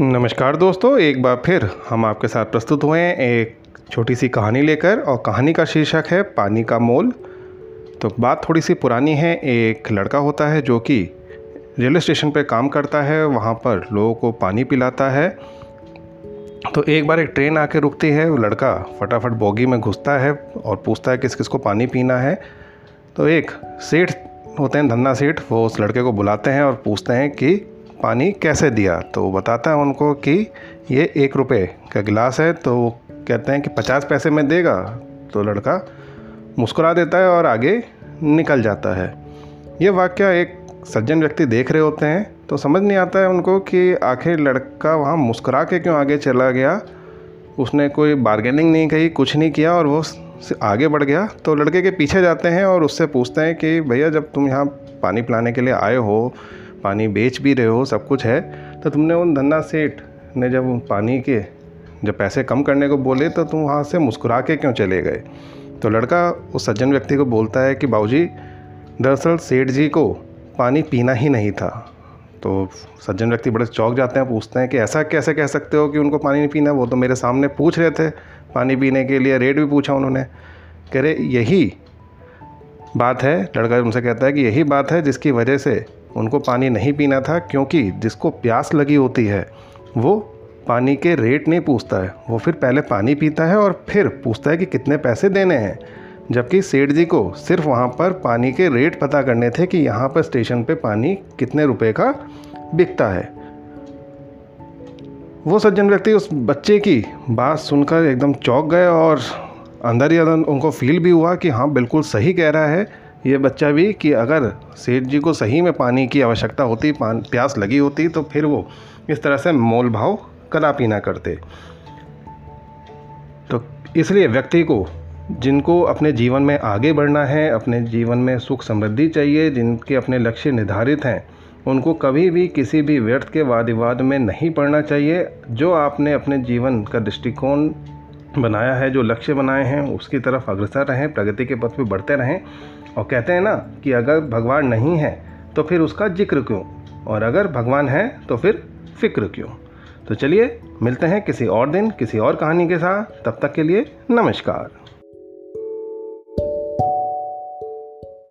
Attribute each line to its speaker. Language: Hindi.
Speaker 1: नमस्कार दोस्तों, एक बार फिर हम आपके साथ प्रस्तुत हुए हैं एक छोटी सी कहानी लेकर और कहानी का शीर्षक है पानी का मोल। तो बात थोड़ी सी पुरानी है, एक लड़का होता है जो कि रेलवे स्टेशन पर काम करता है, वहाँ पर लोगों को पानी पिलाता है। तो एक बार एक ट्रेन आके रुकती है, वो लड़का फटाफट बोगी में घुसता है और पूछता है किस किस को पानी पीना है। तो एक सेठ होते हैं, धन्ना सेठ, वो उस लड़के को बुलाते हैं और पूछते हैं कि पानी कैसे दिया? तो बताता है उनको कि ये एक रुपये का गिलास है तो वो कहते हैं कि पचास पैसे में देगा। तो लड़का मुस्कुरा देता है और आगे निकल जाता है। ये वाक्य एक सज्जन व्यक्ति देख रहे होते हैं तो समझ नहीं आता है उनको कि आखिर लड़का वहाँ मुस्कुरा के क्यों आगे चला गया? उसने कोई बार्गेनिंग नहीं कही, कुछ नहीं किया और वो आगे बढ़ गया। तो लड़के के पीछे जाते हैं और उससे पूछते हैं कि, भैया, जब तुम यहाँ पानी पिलाने के लिए आए हो पानी बेच भी रहे हो, सब कुछ है तो तुमने उन धन्ना सेठ ने जब पानी के, जब पैसे कम करने को बोले तो तुम वहाँ से मुस्कुरा के क्यों चले गए? तो लड़का उस सज्जन व्यक्ति को बोलता है कि, बाबूजी, दरअसल सेठ जी को पानी पीना ही नहीं था। तो सज्जन व्यक्ति बड़े चौक जाते हैं, पूछते हैं कि, ऐसा कैसे कह सकते हो कि उनको पानी नहीं पीना? वो तो मेरे सामने पूछ रहे थे, पानी पीने के लिए रेट भी पूछा उन्होंने। कह रहे, यही बात है। लड़का उनसे कहता है कि, यही बात है जिसकी वजह से उनको पानी नहीं पीना था क्योंकि जिसको प्यास लगी होती है, वो पानी के रेट नहीं पूछता है। वो फिर पहले पानी पीता है और फिर पूछता है कि कितने पैसे देने हैं। जबकि सेठ जी को सिर्फ़ वहाँ पर पानी के रेट पता करने थे कि यहाँ पर स्टेशन पे पानी कितने रुपए का बिकता है। वो सज्जन व्यक्ति उस बच्चे की बात सुनकर एकदम चौंक गए और अंदर ही अंदर उनको फील भी हुआ कि हाँ बिल्कुल सही कह रहा है। ये बच्चा भी कि अगर सेठ जी को सही में पानी की आवश्यकता होती, पान, प्यास लगी होती तो फिर वो इस तरह से मोल भाव कदापि ना करते। तो इसलिए व्यक्ति को, जिनको अपने जीवन में आगे बढ़ना है, अपने जीवन में सुख समृद्धि चाहिए, जिनके अपने लक्ष्य निर्धारित हैं, उनको कभी भी किसी भी व्यर्थ के वाद विवाद में नहीं पड़ना चाहिए। जो आपने अपने जीवन का दृष्टिकोण बनाया है, जो लक्ष्य बनाए हैं, उसकी तरफ़ अग्रसर रहें, प्रगति के पथ पे बढ़ते रहें और कहते हैं ना कि अगर भगवान नहीं है तो फिर उसका ज़िक्र क्यों? और अगर भगवान है तो फिर फ़िक्र क्यों? तो चलिए, मिलते हैं किसी और दिन, किसी और कहानी के साथ। तब तक के लिए नमस्कार।